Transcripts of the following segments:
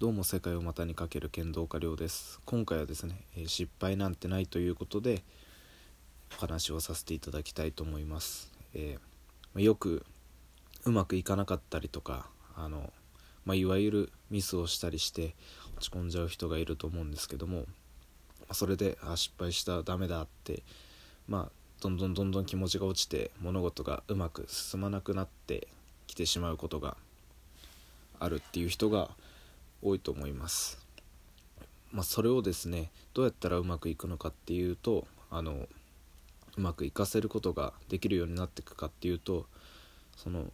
どうも世界を股にかける剣道家亮です。今回はですね、え失敗なんてないということでお話をさせていただきたいと思います、えー、よくうまくいかなかったりとかあの、まあ、いわゆるミスをしたりして落ち込んじゃう人がいると思うんですけどもそれであ失敗したダメだってまあどんどんどんどん気持ちが落ちて物事がうまく進まなくなってきてしまうことがあるっていう人が多いと思います。まあ、それをですねどうやったらうまくいくのかっていうとあのうまくいかせることができるようになっていくかっていうとその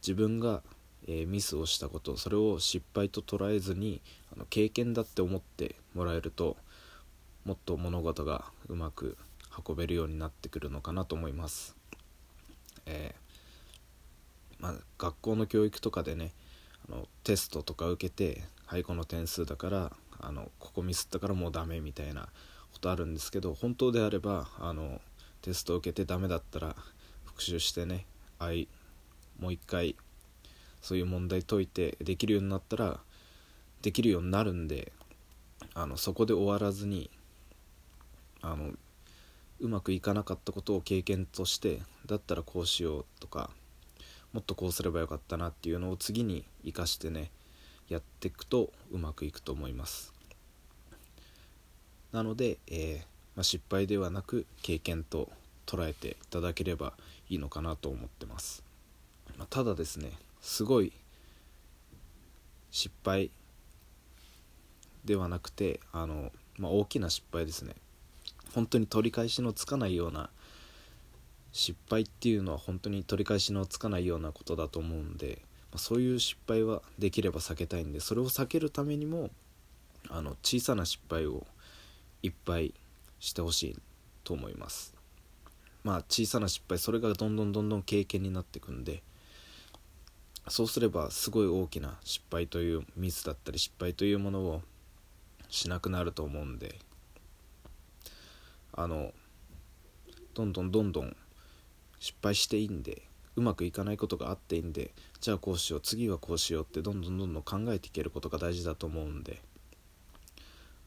自分が、えー、ミスをしたことそれを失敗と捉えずにあの経験だって思ってもらえるともっと物事がうまく運べるようになってくるのかなと思います。えー、まあ、学校の教育とかでねあのテストとか受けてはいこの点数だからあのここミスったからもうダメみたいなことあるんですけど本当であればあのテスト受けてダメだったら復習してねあいもう一回そういう問題解いてできるようになったらできるようになるんであのそこで終わらずにあのうまくいかなかったことを経験としてだったらこうしようとかもっとこうすればよかったなっていうのを次に生かしてねやっていくとうまくいくと思います。なので、えー、まあ、失敗ではなく経験と捉えていただければいいのかなと思ってます、まあ、ただですねすごい失敗ではなくてあの、まあ、大きな失敗ですね。本当に取り返しのつかないような失敗っていうのは本当に取り返しのつかないようなことだと思うんで、まあ、そういう失敗はできれば避けたいんでそれを避けるためにもあの小さな失敗をいっぱいしてほしいと思います。まあ小さな失敗それがどんどんどんどん経験になっていくんでそうすればすごい大きな失敗というミスだったり失敗というものをしなくなると思うんであのどんどんどんどん失敗していいんでうまくいかないことがあっていいんでじゃあこうしよう次はこうしようってどんどんどんどん考えていけることが大事だと思うんで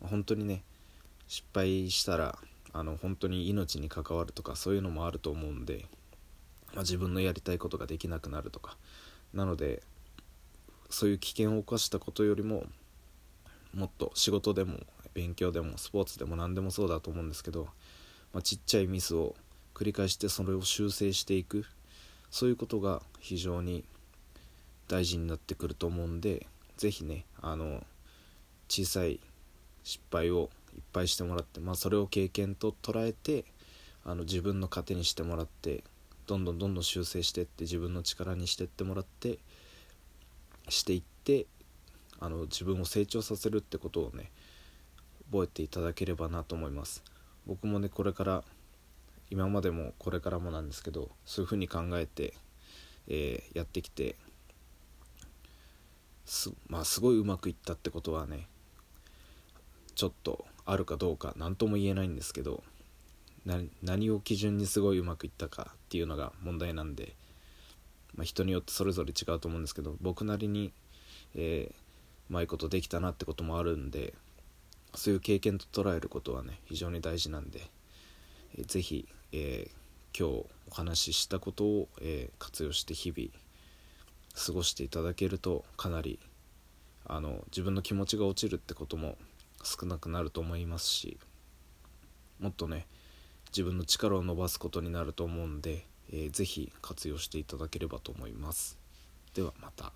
本当にね失敗したらあの本当に命に関わるとかそういうのもあると思うんで、まあ、自分のやりたいことができなくなるとかなのでそういう危険を冒したことよりももっと仕事でも勉強でもスポーツでも何でもそうだと思うんですけど、まあ、ちっちゃいミスを繰り返してそれを修正していく。そういうことが非常に大事になってくると思うんで是非ねあの小さい失敗をいっぱいしてもらって、まあ、それを経験と捉えてあの自分の糧にしてもらってどんどんどんどん修正してって自分の力にしてってもらってしていってあの自分を成長させるってことをね覚えていただければなと思います。僕もねこれから今までもこれからもなんですけどそういうふうに考えて、えー、やってきてす,、まあ、すごいうまくいったってことはねちょっとあるかどうか何とも言えないんですけど何を基準にすごいうまくいったかっていうのが問題なんで、まあ、人によってそれぞれ違うと思うんですけど僕なりに、えー、うまいことできたなってこともあるんでそういう経験と捉えることはね非常に大事なんで、えー、ぜひえー、今日お話ししたことを、えー、活用して日々過ごしていただけるとかなりあの自分の気持ちが落ちるってことも少なくなると思いますしもっとね自分の力を伸ばすことになると思うんで、えー、ぜひ活用していただければと思います。ではまた。